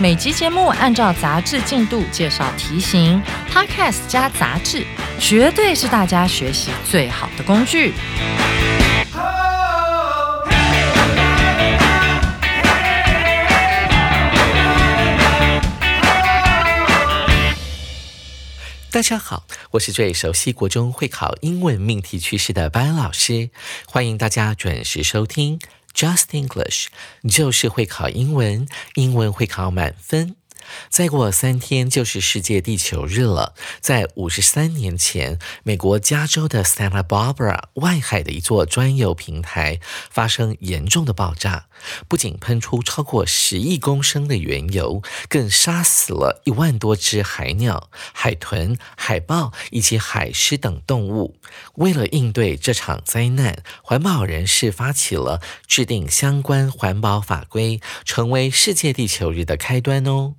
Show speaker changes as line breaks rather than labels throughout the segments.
每集节目按照杂志进度介绍题型，Podcast 加杂志，绝对是大家学习最好的工具。
大家好，我是最熟悉国中会考英文命题趋势的班老师，欢迎大家准时收听 Just English，就是会考英文，英文会考满分。再过三天就是世界地球日了。在五十三年前，美国加州的 Santa Barbara 外海的一座专有平台发生严重的爆炸，不仅喷出超过十亿公升的原油，更杀死了一万多只海鸟、海豚、海豹以及海狮等动物。为了应对这场灾难，环保人士发起了制定相关环保法规，成为世界地球日的开端哦。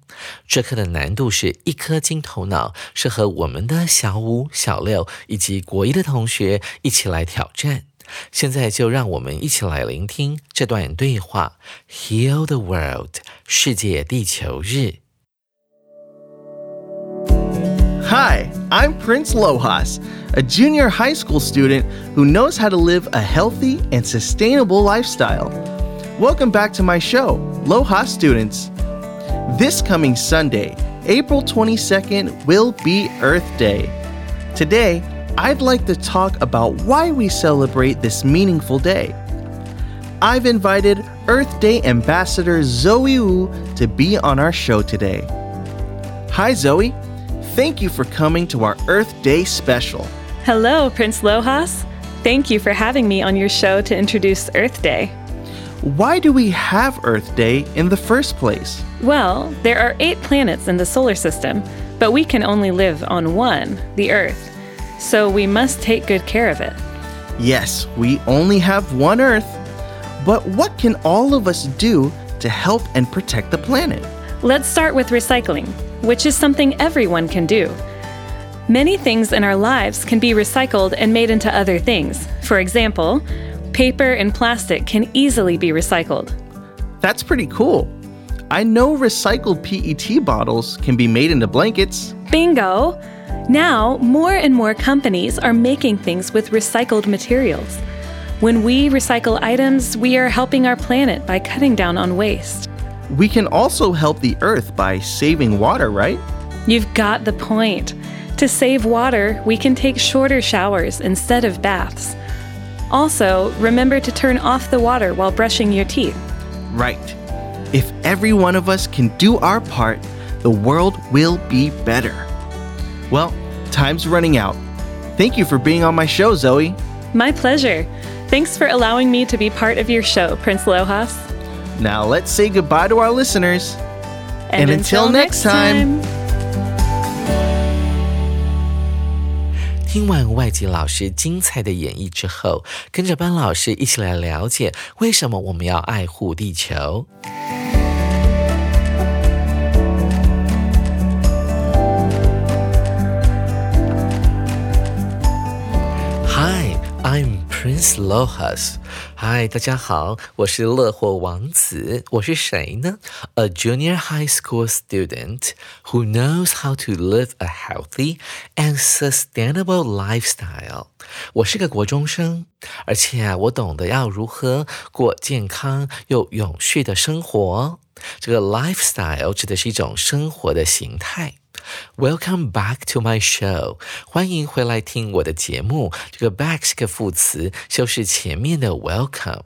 这课的难度是一颗金头脑，适合我们的小五、小六以及国一的同学一起来挑战。现在就让我们一起来聆听这段对话：Heal the world，世界地球日。
Hi, I'm Prince Lojas, a junior high school student who knows how to live a healthy and sustainable lifestyle. Welcome back to my show, Lojas Students. This coming Sunday, April 22nd, will be Earth Day. Today, I'd like to talk about why we celebrate this meaningful day. I've invited Earth Day Ambassador Zoe Wu to be on our show today. Hi, Zoe. Thank you for coming to our Earth Day special.
Hello, Prince Lojas. Thank you for having me on your show to introduce Earth Day.
Why do we have Earth Day in the first place?
Well, there are eight planets in the solar system, but we can only live on one, the Earth. So we must take good care of it.
Yes, we only have one Earth. But what can all of us do to help and protect the planet?
Let's start with recycling, which is something everyone can do. Many things in our lives can be recycled and made into other things. For example, paper and plastic can easily be recycled.
That's pretty cool. I know recycled PET bottles can be made into blankets.
Bingo! Now, more and more companies are making things with recycled materials. When we recycle items, we are helping our planet by cutting down on waste.
We can also help the earth by saving water, right?
You've got the point. To save water, we can take shorter showers instead of baths. Also, remember to turn off the water while brushing your teeth.
Right. If every one of us can do our part, the world will be better. Well, time's running out. Thank you for being on my show, Zoe.
My pleasure. Thanks for allowing me to be part of your show, Prince Lojas.
Now let's say goodbye to our listeners.
And,
until next time.
听完外籍老师精彩的演绎之后，跟着班老师一起来了解为什么我们要爱护地球。 I'm Prince Lojas. Hi，大家好，我是乐活王子。我是谁呢？A junior high school student who knows how to live a healthy and sustainable lifestyle。我是个国中生，而且啊，我懂得要如何过健康又永续的生活。这个 lifestyle 指的是一种生活的形态。 Welcome back to my show，欢迎回来听我的节目。这个 back 是个副词，修饰前面的 welcome。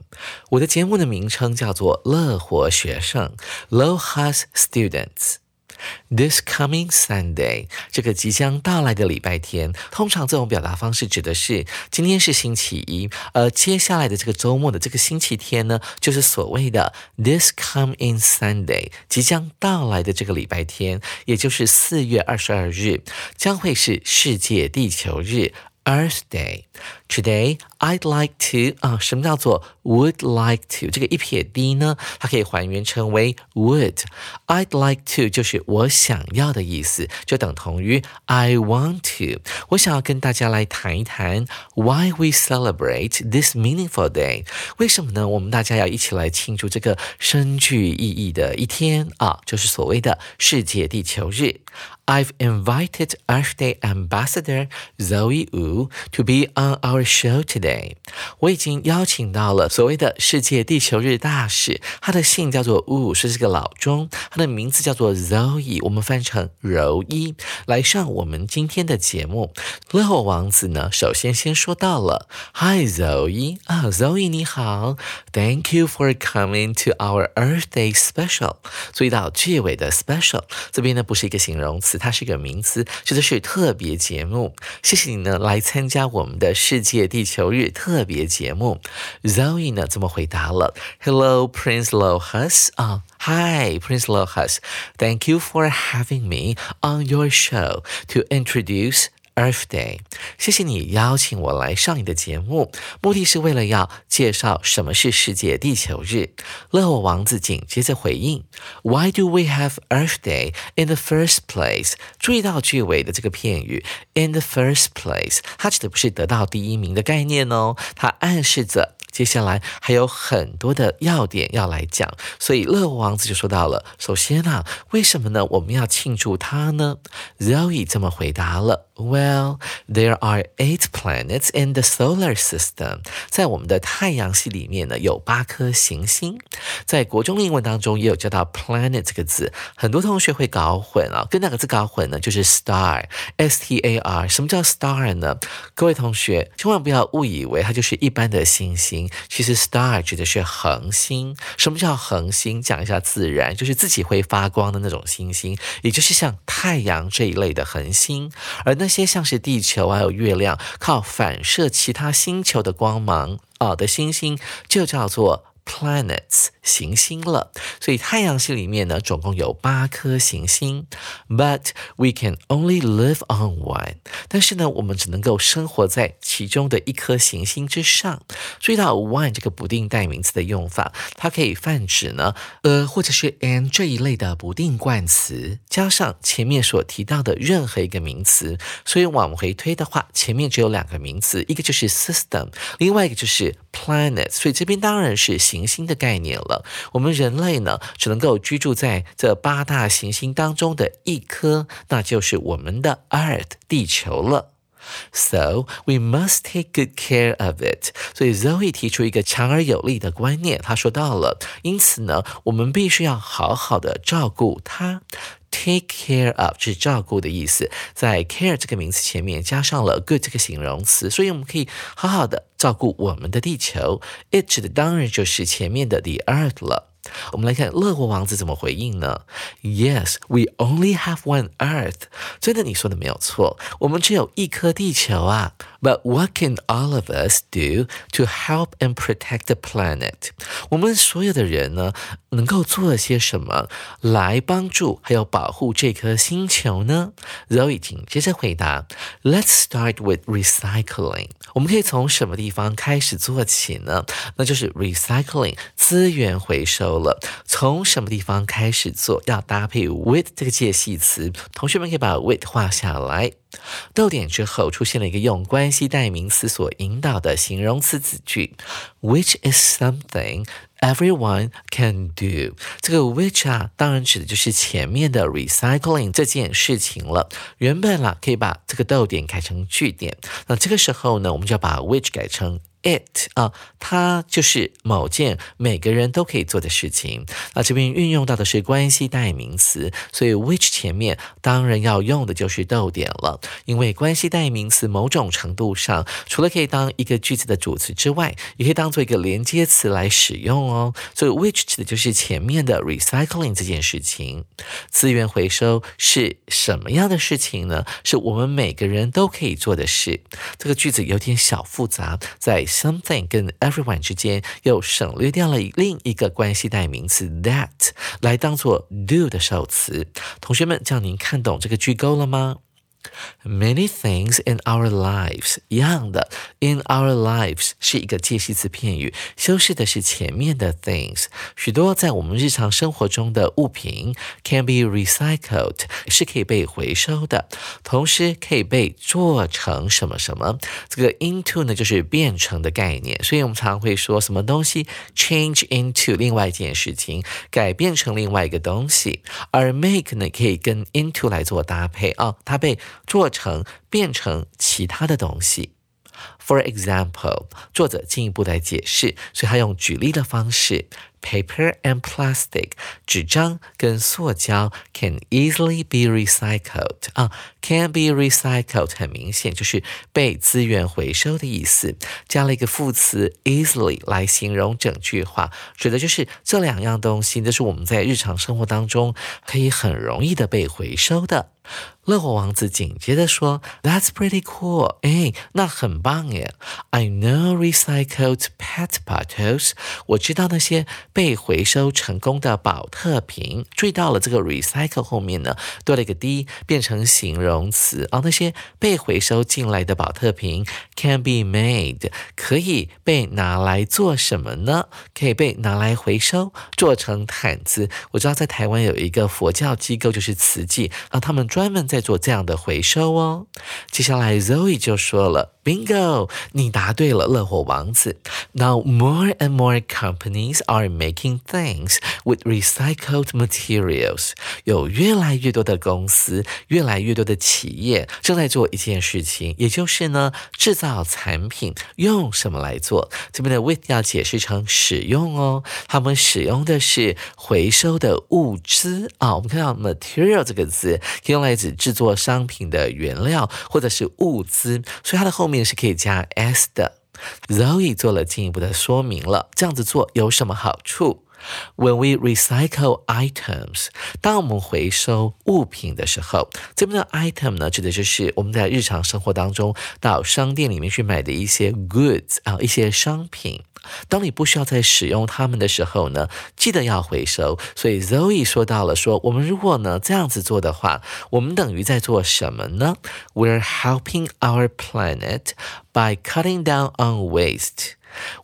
我的节目的名称叫做乐活学生 （Lohas Students）。This coming Sunday，这个即将到来的礼拜天，通常这种表达方式指的是今天是星期一，而接下来的这个周末的这个星期天呢，就是所谓的 This coming Sunday，即将到来的这个礼拜天，也就是四月二十二日，将会是世界地球日。Earth Day. Today, I'd like to 啊，什么叫做 would like to？这个一撇 d 呢，它可以还原成为 would。I'd like to 就是我想要的意思，就等同于 I want to。我想要跟大家来谈一谈 why we celebrate this meaningful day。为什么呢？我们大家要一起来庆祝这个深具意义的一天啊，就是所谓的世界地球日。I've invited Earth Day Ambassador Zoe Wu to be on our show today。 我已经邀请到了所谓的世界地球日大使，他的姓叫做 Wu，是这个老钟，他的名字叫做 Zoe，我们翻成柔一，来上我们今天的节目。乐活王子呢，首先先说到了，Hi Zoe，啊，Zoe 你好，Thank you for coming to our Earth Day special。注意到句尾的 special 这边呢，不是一个形容词。它是一个名词，指的是特别节目。谢谢你呢，来参加我们的世界地球日特别节目。Zoe 呢这么回答了：Hello, Prince Lohas 啊 ，Hi, Prince Lohas. Thank you for having me on your show to introduce. Earth Day，谢谢你邀请我来上你的节目，目的是为了要介绍什么是世界地球日。乐活王子紧接着回应：Why do we have Earth Day in the first place？注意到句尾的这个片语 in the first place，它指的不是得到第一名的概念哦，它暗示着。 接下来还有很多的要点要来讲，所以乐王子就说到了。首先啊，为什么呢？我们要庆祝它呢？Zoe 这么回答了：Well, there are eight planets in the solar system。在我们的太阳系里面呢，有八颗行星。在国中英文当中也有教到 planet 这个字，很多同学会搞混啊，跟哪个字搞混呢？就是 star，s t a r。什么叫 star 呢？各位同学千万不要误以为它就是一般的星星。其实，star 指的是恒星。什么叫恒星？讲一下自然，就是自己会发光的那种星星，也就是像太阳这一类的恒星。而那些像是地球还有月亮，靠反射其他星球的光芒啊的星星，就叫做。Planets 行星了，所以太阳系里面呢，总共有八颗行星，but we can only live on one。但是呢，我们只能够生活在其中的一颗行星之上。注意到 one 这个不定代名词的用法，它可以泛指呢，呃，或者是 and 这一类的不定冠词，加上前面所提到的任何一个名词。所以往回推的话，前面只有两个名词，一个就是 system，另外一个就是 planet。所以这边当然是行。行星的概念了。我们人类呢，只能够居住在这八大行星当中的一颗，那就是我们的 Earth 地球了。So we must take good care of it。所以 Zoe 提出一个强而有力的观念，他说到了，因此呢，我们必须要好好的照顾它。Take care of 是照顾的意思，在 care 这个名词前面加上了 good 这个形容词，所以我们可以好好的照顾我们的地球。It 指的当然就是前面的 the earth 了。我们来看乐活王子怎么回应呢？Yes, we only have one Earth。真的，你说的没有错，我们只有一颗地球啊。But what can all of us do to help and protect the planet？我们所有的人呢，能够做些什么来帮助还有保护这颗星球呢？Zoe 紧接着回答：Let's start with recycling。我们可以从什么地方开始做起呢？那就是 recycling 资源回收了。从什么地方开始做？要搭配 with 这个介系词。同学们可以把 with 画下来。 逗点之后出现了一个用关系代名词所引导的形容词子句，which is something everyone can do。这个 which 啊，当然指的就是前面的 recycling 这件事情了。原本啦，可以把这个逗点改成句点。那这个时候呢，我们就要把 which 改成。It 啊，它就是某件每个人都可以做的事情。那这边运用到的是关系代名词，所以 which 前面当然要用的就是逗点了。因为关系代名词某种程度上，除了可以当一个句子的主词之外，也可以当做一个连接词来使用用哦。所以 which 指的就是前面的 recycling 这件事情。资源回收是什么样的事情呢？是我们每个人都可以做的事。这个句子有点小复杂，在 something 跟 everyone 之间又省略掉了另一个关系代名词 that 来当做 do 的受词。同学们，叫您看懂这个句构了吗？Many things in our lives，一样的，in our lives 是一个介系词片语，修饰的是前面的 things。许多在我们日常生活中的物品 can be recycled，是可以被回收的，同时可以被做成什么什么。这个 into 呢，就是变成的概念，所以我们常会说什么东西 change into 另外一件事情，改变成另外一个东西。而 make 呢，可以跟 into 来做搭配啊，它被做成变成其他的东西。For example，作者进一步来解释，所以他用举例的方式。Paper and plastic，纸张跟塑胶 can easily be recycled 啊，can be recycled 很明显就是被资源回收的意思，加了一个副词 easily 来形容整句话，指的就是这两样东西都是我们在日常生活当中可以很容易的被回收的。乐活王子紧接着说：“That's pretty cool，哎，那很棒耶。I know recycled pet bottles，我知道那些。”被回收成功的保特瓶，注意到了这个 recycle 后面呢多了一个 d，变成形容词啊。那些被回收进来的保特瓶 can be made，可以被拿来做什么呢？可以被拿来回收，做成毯子。我知道在台湾有一个佛教机构，就是慈济啊，他们专门在做这样的回收哦。接下来 Zoe 就说了。Bingo！你答对了，乐活王子。Now more and more companies are making things with recycled materials。有越来越多的公司，越来越多的企业正在做一件事情，也就是呢，制造产品用什么来做？这边的 with 要解释成使用哦。他们使用的是回收的物资啊。我们看到 material 这个字，可以用来指制作商品的原料或者是物资，所以它的后面。是可以加 s 的。Zoe 做了进一步的说明了，这样子做有什么好处？When we recycle items，当我们回收物品的时候，这边的 item 呢，指的就是我们在日常生活当中到商店里面去买的一些 goods 啊，一些商品。当你不需要再使用它们的时候呢，记得要回收。所以 Zoe 说到了，说我们如果呢这样子做的话，我们等于在做什么呢？We're helping our planet by cutting down on waste。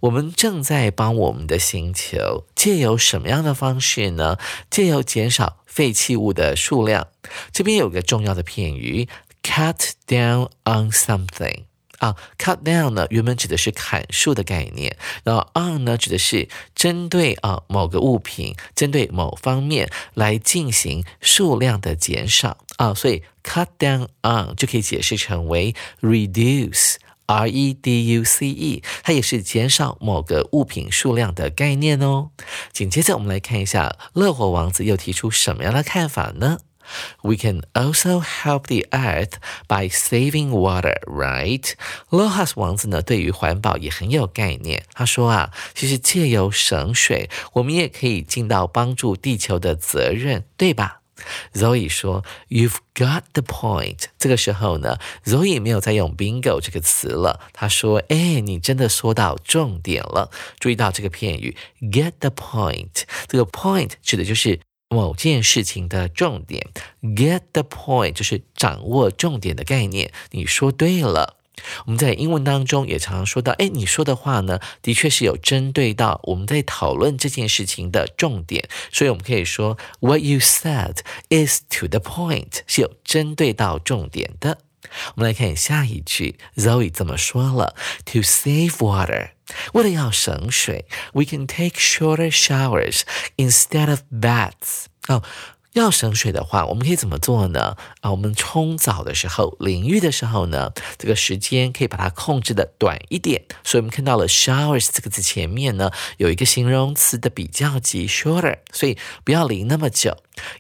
我们正在帮我们的星球借由什么样的方式呢？借由减少废弃物的数量。这边有个重要的片语，cut down on something。啊，cut down 呢，原本指的是砍树的概念，然后 on 呢，指的是针对啊某个物品，针对某方面来进行数量的减少啊，所以 cut down on 就可以解释成为 reduce Reduce，它也是减少某个物品数量的概念哦。紧接着我们来看一下，乐活王子又提出什么样的看法呢？We can also help the earth by saving water, right? Lohas 王子呢，对于环保也很有概念。他说啊，其实借由省水，我们也可以尽到帮助地球的责任，对吧？Zoe 说，You've got the point。这个时候呢，Zoe 没有再用 bingo 这个词了。他说，哎，你真的说到重点了。注意到这个片语，get the point。这个 point 指的就是。某件事情的重点，get the point 就是掌握重点的概念。你说对了，我们在英文当中也常常说到，哎，你说的话呢，的确是有针对到我们在讨论这件事情的重点，所以我们可以说，What you said is to the point，是有针对到重点的。我们来看下一句，Zoe 怎么说了？To save water，为了要省水，we can take shorter showers instead of baths。哦，要省水的话，我们可以怎么做呢？啊，我们冲澡的时候、淋浴的时候呢，这个时间可以把它控制的短一点。所以，我们看到了 showers 这个字前面呢，有一个形容词的比较级 shorter，所以不要淋那么久。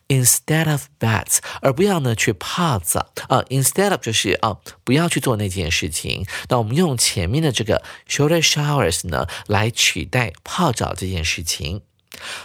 Instead of baths，而不要呢去泡澡啊。Instead of 就是啊，不要去做那件事情。那我们用前面的这个 shorter showers 呢，来取代泡澡这件事情。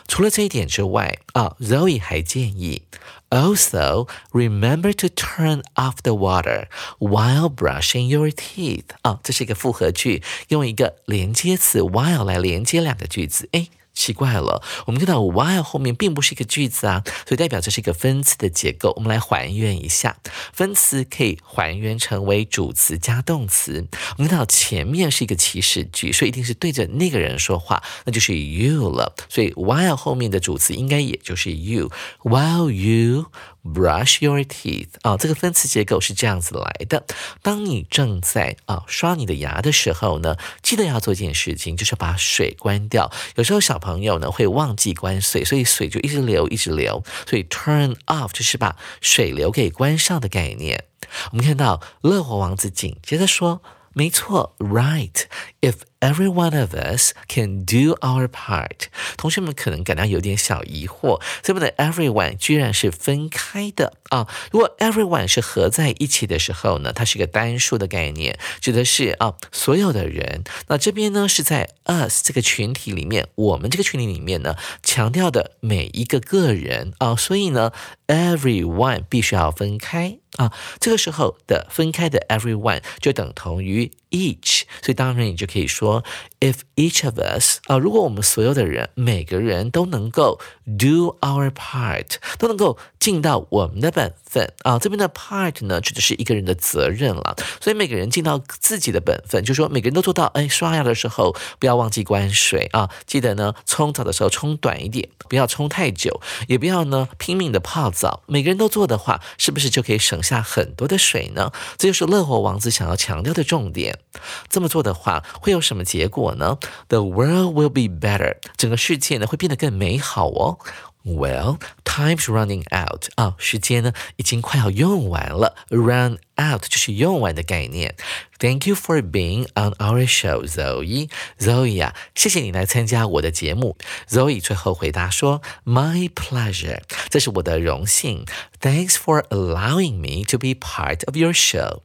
除了这一点之外啊，Zoe 还建议，Also remember to turn off the water while brushing your teeth。啊，这是一个复合句，用一个连接词 while 来连接两个句子。诶。奇怪了，我们看到 while 后面并不是一个句子啊，所以代表这是一个分词的结构。我们来还原一下，分词可以还原成为主词加动词。我们看到前面是一个祈使句，所以一定是对着那个人说话，那就是 you 了。所以 while 后面的主词应该也就是 you。While you Brush your teeth 啊，这个分词结构是这样子来的。当你正在啊刷你的牙的时候呢，记得要做一件事情，就是把水关掉。有时候小朋友呢会忘记关水，所以水就一直流，一直流。所以 turn off 就是把水流给关上的概念。我们看到乐活王子紧接着说。没错，right。If every one of us can do our part，同学们可能感到有点小疑惑，这边的 everyone 居然是分开的啊！如果 everyone 是合在一起的时候呢，它是一个单数的概念，指的是啊所有的人。那这边呢是在 us 这个群体里面，我们这个群体里面呢强调的每一个个人啊，所以呢 everyone 必须要分开啊。这个时候的分开的 everyone 就等同于 each，所以当然你就可以说，if each of us 啊，如果我们所有的人每个人都能够 do our part，都能够尽到我们的本分啊，这边的 part 呢指的是一个人的责任了，所以每个人尽到自己的本分，就说每个人都做到，哎，刷牙的时候不要忘记关水啊，记得呢冲澡的时候冲短一点，不要冲太久，也不要呢拼命的泡澡，每个人都做的话，是不是就可以省下很多的水呢？这就是乐活王子想要强调的重点。这么做的话，会有什么结果呢？The world will be better，整个世界呢会变得更美好哦。Well, time's running out 啊，时间呢已经快要用完了。Run out 就是用完的概念。Thank you for being on our show, Zoe. Zoe 啊，谢谢你来参加我的节目。Zoe 最后回答说：My pleasure，这是我的荣幸。Thanks for allowing me to be part of your show.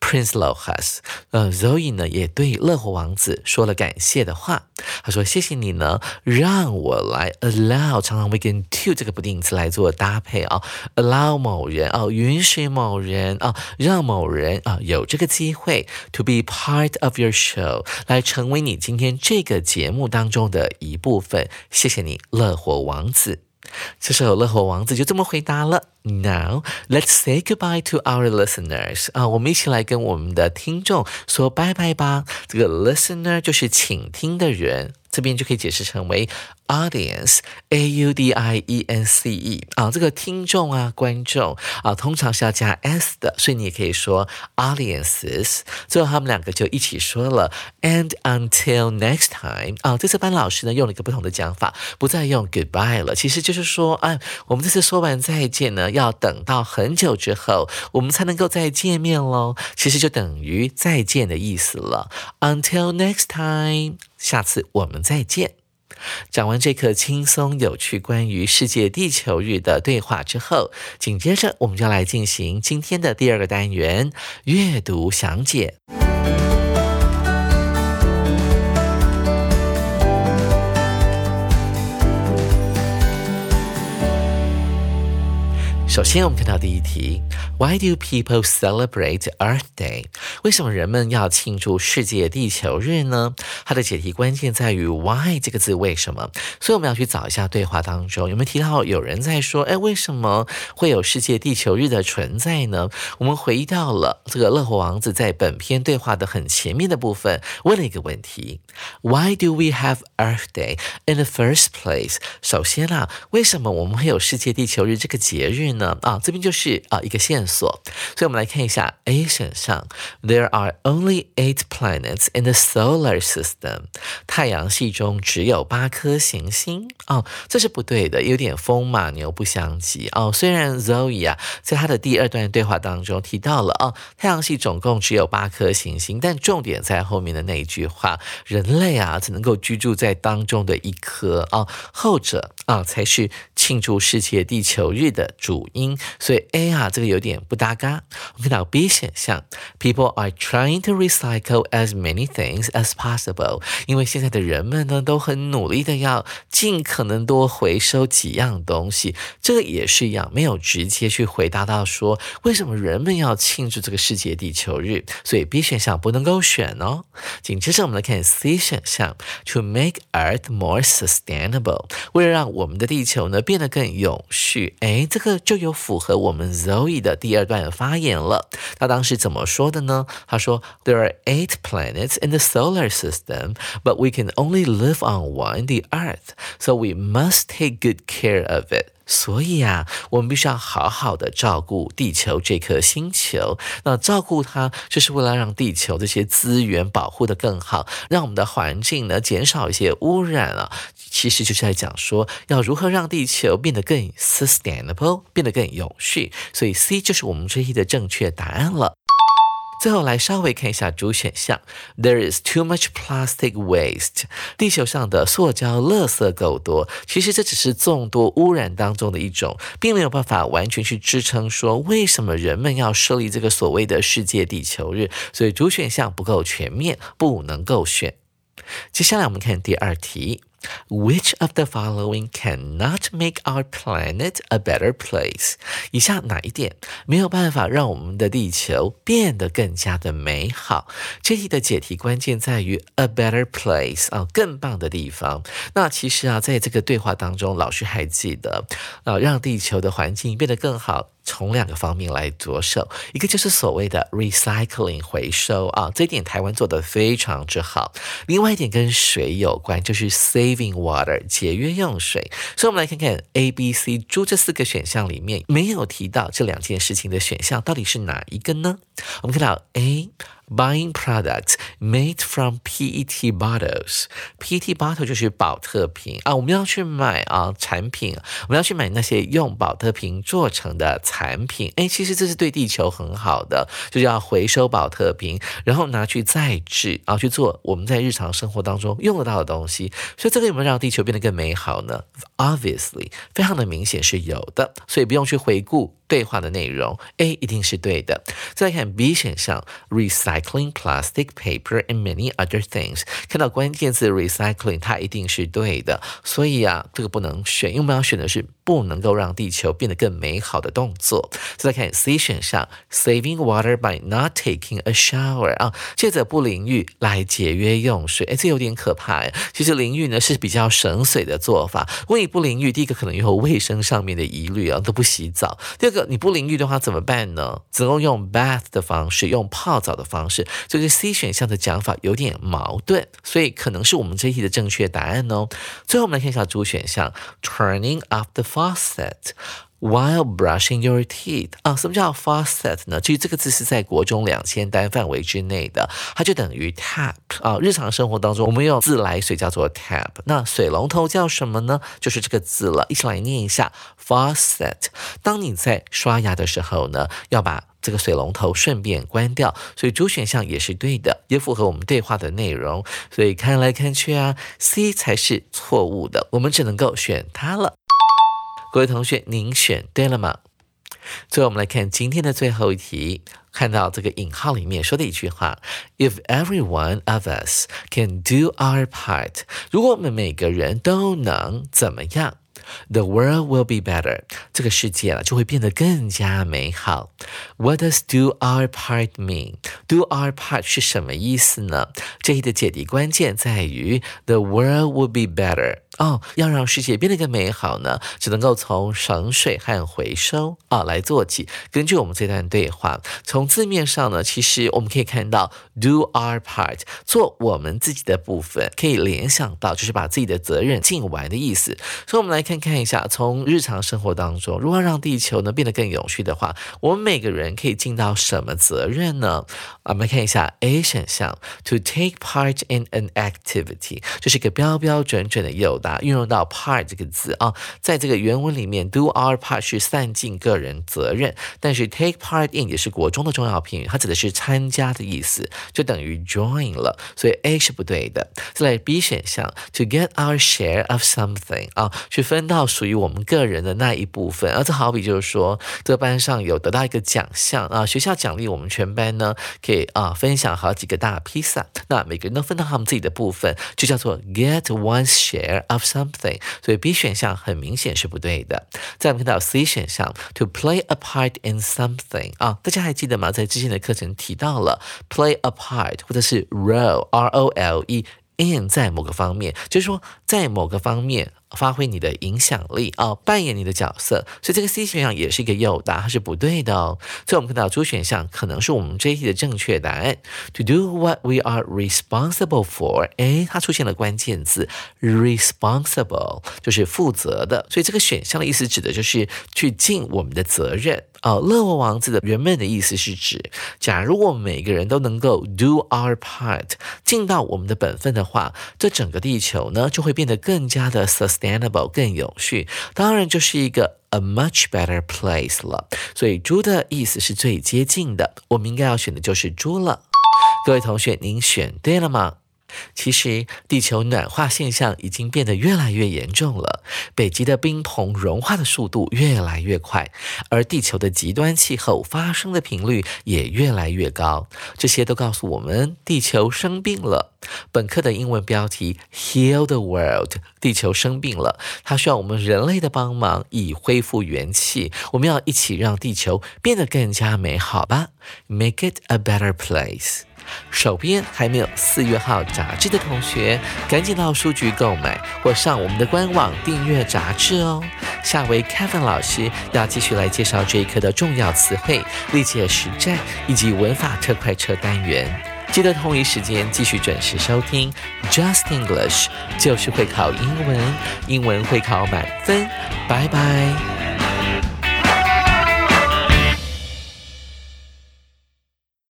Prince Lohas，呃，Zoe 呢也对乐活王子说了感谢的话。他说：“谢谢你呢，让我来 allow，常常会跟 to 这个不定词来做搭配啊。allow 某人啊，允许某人啊，让 ”某人啊有这个机会 to be part of your show，来成为你今天这个节目当中的一部分。谢谢你，乐活王子。”这时候，乐活王子就这么回答了：“Now let's say goodbye to our listeners。”啊，我们一起来跟我们的听众说拜拜吧。这个 listener 就是倾听的人。这边就可以解释成为 audience，a u d i e n c e 啊，这个听众啊、观众啊，通常是要加 s 的，所以你也可以说 audiences。最后他们两个就一起说了 and until next time 啊，这次班老师呢用了一个不同的讲法，不再用 goodbye 了，其实就是说，哎，我们这次说完再见呢，要等到很久之后，我们才能够再见面喽。其实就等于再见的意思了，until next time。下次我们再见。讲完这课轻松有趣关于世界地球日的对话之后，紧接着我们就来进行今天的第二个单元——阅读详解。首先，我们看到第一题：Why do people celebrate Earth Day？为什么人们要庆祝世界地球日呢？它的解题关键在于 “why” 这个字，为什么？所以我们要去找一下对话当中有没有提到有人在说：“哎，为什么会有世界地球日的存在呢？”我们回到了这个乐活王子在本篇对话的很前面的部分，问了一个问题：Why do we have Earth Day in the first place？首先啊，为什么我们会有世界地球日这个节日呢？啊，这边就是啊一个线索。所以我们来看一下 A 选项，There are only eight planets in the solar system。太阳系中只有八颗行星。哦，这是不对的，有点风马牛不相及。哦，虽然 Zoe 啊，在他的第二段对话当中提到了，哦，太阳系总共只有八颗行星，但重点在后面的那一句话，人类啊只能够居住在当中的一颗。啊，后者啊才是庆祝世界地球日的主因。所以 A 啊，这个有点不搭嘎。我们看到 B 选项，People are trying to recycle as many things as possible。因为现在的人们呢，都很努力的要尽可能多回收几样东西。这个也是一样，没有直接去回答到说为什么人们要庆祝这个世界地球日。所以 B 选项不能够选哦。紧接着我们来看 C 选项，To make Earth more sustainable，为了让我们的地球呢变得更永续。哎，这个就有符合我们 Zoe 的第二段发言了。他当时怎么说的呢？他说：“There are eight planets in the solar system, but we can only live on one, the Earth. So we must take good care of it.” 所以啊，我们必须要好好的照顾地球这颗星球。那照顾它，就是为了让地球这些资源保护的更好，让我们的环境呢减少一些污染啊。其实就是在讲说，要如何让地球变得更 sustainable，变得更有序。所以 C 就是我们这一的正确答案了。最后来稍微看一下主选项，There is too much plastic waste。地球上的塑胶垃圾够多，其实这只是众多污染当中的一种，并没有办法完全去支撑说为什么人们要设立这个所谓的世界地球日。所以主选项不够全面，不能够选。接下来我们看第二题。Which of the following cannot make our planet a better place？以下哪一点没有办法让我们的地球变得更加的美好？这题的解题关键在于 a better place 啊，更棒的地方。那其实啊，在这个对话当中，老师还记得啊，让地球的环境变得更好。从两个方面来着手，一个就是所谓的 recycling 回收啊，这一点台湾做的非常之好。另外一点跟水有关，就是 saving water 节约用水。所以，我们来看看 A、B、C、D 这四个选项里面没有提到这两件事情的选项到底是哪一个呢？我们看到 A。Buying products made from PET bottles. PET bottle 就是保特瓶啊，我们要去买啊产品，我们要去买那些用保特瓶做成的产品。哎，其实这是对地球很好的，就是要回收保特瓶，然后拿去再制啊，去做我们在日常生活当中用得到的东西。所以这个有没有让地球变得更美好呢？Obviously，非常的明显是有的，所以不用去回顾。对话的内容，A 一定是对的。再看 B 选项，recycling plastic, paper and many other things。看到关键字 recycling，它一定是对的。所以啊，这个不能选，因为我们要选的是不能够让地球变得更美好的动作。再来看 C 选项，saving water by not taking a shower。啊，借着不淋浴来节约用水。哎，这有点可怕呀。其实淋浴呢是比较省水的做法。如果你不淋浴，第一个可能有卫生上面的疑虑啊，都不洗澡。第二个。你不淋浴的话怎么办呢？只能用 bath 的方式，用泡澡的方式。这个 C 选项的讲法有点矛盾，所以可能是我们这一题的正确答案哦。最后我们来看一下主选项：turning off the faucet。While brushing your teeth 啊，什么叫 faucet 呢？其实这个字是在国中两千单范围之内的，它就等于 tap 啊。日常生活当中，我们用自来水叫做 tap，那水龙头叫什么呢？就是这个字了。一起来念一下 faucet。当你在刷牙的时候呢，要把这个水龙头顺便关掉，所以主选项也是对的，也符合我们对话的内容。所以看来看去啊，C 才是错误的，我们只能够选它了。各位同学，您选对了吗？最后，我们来看今天的最后一题，看到这个引号里面说的一句话：“If every one of us can do our part，如果我们每个人都能怎么样？” The world will be better，这个世界啊就会变得更加美好。What does do our part mean？Do our part 是什么意思呢？这里的解题关键在于 The world will be better。哦，要让世界变得更美好呢，只能够从省水和回收啊来做起。根据我们这段对话，从字面上呢，其实我们可以看到 do our part，做我们自己的部分，可以联想到就是把自己的责任尽完的意思。所以，我们来看。看一下，从日常生活当中，如何让地球呢变得更有序的话，我们每个人可以尽到什么责任呢？我们看一下 A 选项，to take part in an activity，这是一个标标准准的诱答，运用到 part 这个字啊，在这个原文里面，do our part 是散尽个人责任，但是 take part in 也是国中的重要片语，它指的是参加的意思，就等于 join 了，所以 A 是不对的。再来 B 选项，to get our share of something 啊，去分分到属于我们个人的那一部分，而这好比就是说，这个班上有得到一个奖项啊，学校奖励我们全班呢，可以啊分享好几个大披萨，那每个人都分到他们自己的部分，就叫做 get one's share of something。所以 B 选项很明显是不对的。再我们看到 C 选项，to play a part in something 啊，大家还记得吗？在之前的课程提到了 play a part 或者是 role R O L E in 在某个方面，就是说在某个方面。发挥你的影响力啊，扮演你的角色，所以这个 C 选项也是一个诱答，它是不对的哦。所以我们看到 D 选项可能是我们这一题的正确答案。To do what we are responsible for，哎，它出现了关键字 responsible，就是负责的。所以这个选项的意思指的就是去尽我们的责任哦。乐沃王子的原本的意思是指，假如我们每个人都能够 do our part，尽到我们的本分的话，这整个地球呢就会变得更加的 sus。Standable 更有序，当然就是一个 a much better place 了。所以猪的意思是最接近的，我们应该要选的就是猪了。各位同学，您选对了吗？其实，地球暖化现象已经变得越来越严重了。北极的冰棚融化的速度越来越快，而地球的极端气候发生的频率也越来越高。这些都告诉我们，地球生病了。本课的英文标题 “Heal the World”，地球生病了，它需要我们人类的帮忙以恢复元气。我们要一起让地球变得更加美好吧，Make it a better place。手边还没有四月号杂志的同学，赶紧到书局购买，或上我们的官网订阅杂志哦。下回 Kevin 老师要继续来介绍这一课的重要词汇、历届实战以及文法特快车单元。记得同一时间继续准时收听 Just English，就是会考英文，英文会考满分。拜拜。